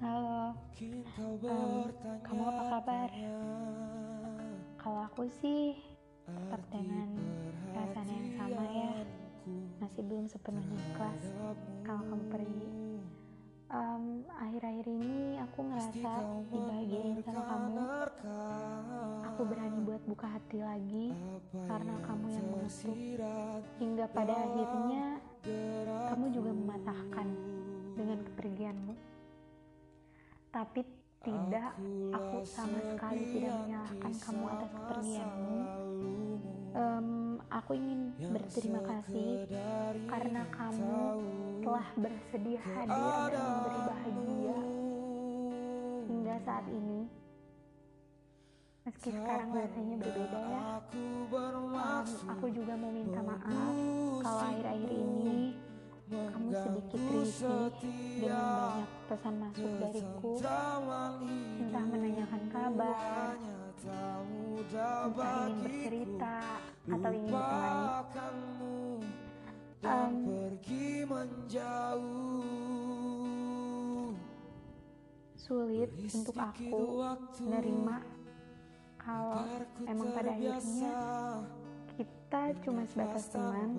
Halo, um, kamu apa kabar? Kalau aku sih tetap dengan perasaan yang sama ya, masih belum sepenuhnya ikhlas kalau kamu pergi. Um, akhir-akhir ini aku ngerasa dibahagiain sama kamu. Aku berani buat buka hati lagi karena kamu yang mengutuk. Hingga pada akhirnya kamu juga mematahkan dengan kepergianmu. Tapi tidak, aku sama sekali tidak menyalahkan kamu atas kepergianmu. Um, aku ingin berterima kasih karena kamu telah bersedia hadir dan memberi bahagia hingga saat ini. Meski sekarang rasanya berbeda ya, um, aku juga mau minta maaf kalau akhir-akhir ini kamu sedikit risih dengan banyak pesan masuk dariku, entah menanyakan kabar, entah ingin bercerita atau ingin ditemani. Um, sulit untuk aku menerima kalau emang pada akhirnya kita cuma sebatas teman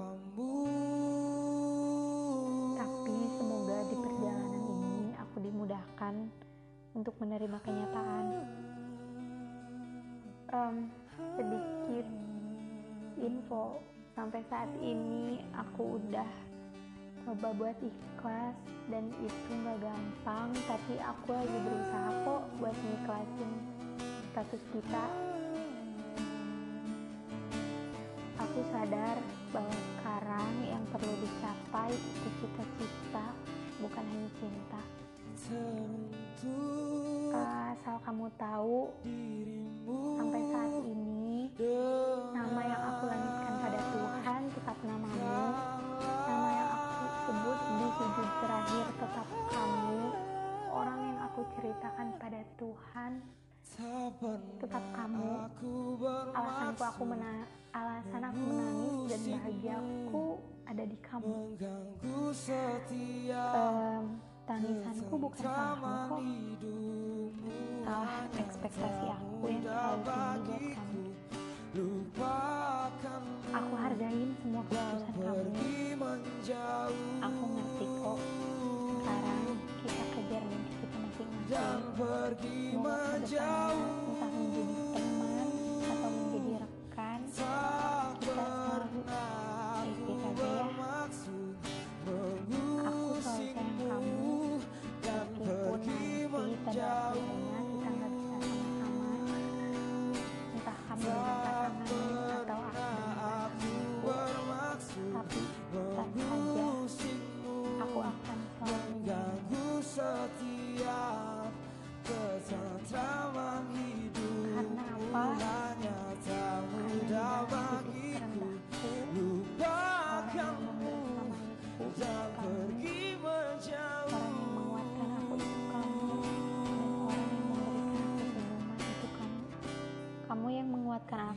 tapi semoga di perjalanan ini aku dimudahkan untuk menerima kenyataan. Um, sedikit info. Sampai saat ini aku udah coba buat ikhlas dan itu nggak gampang tapi aku lagi berusaha kok buat ngiklasin status kita. Aku sadar bahwa dicapai itu cita-cita bukan hanya cinta. Asal kamu tahu sampai saat ini nama yang aku langitkan pada Tuhan tetap namamu. Nama yang aku sebut di sujud terakhir tetap kamu. Orang yang aku ceritakan pada Tuhan tetap kamu alasanku aku mena alasan aku menangis dan bahagiaku ada di kamu. Um, tangisanku bukan salahmu kok. salah ekspektasi aku yang terlalu tinggi buat kamu. aku hargain semua keputusan kamu. aku masing-masing semoga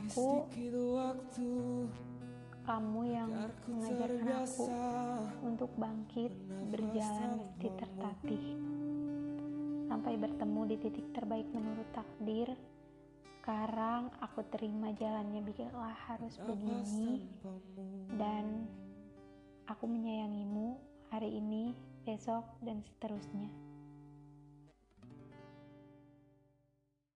aku kamu yang mengajarkan aku untuk bangkit berjalan meski tertatih. Sampai bertemu di titik terbaik menurut takdir. Sekarang aku terima jalannya bila harus begini. Dan aku menyayangimu hari ini besok dan seterusnya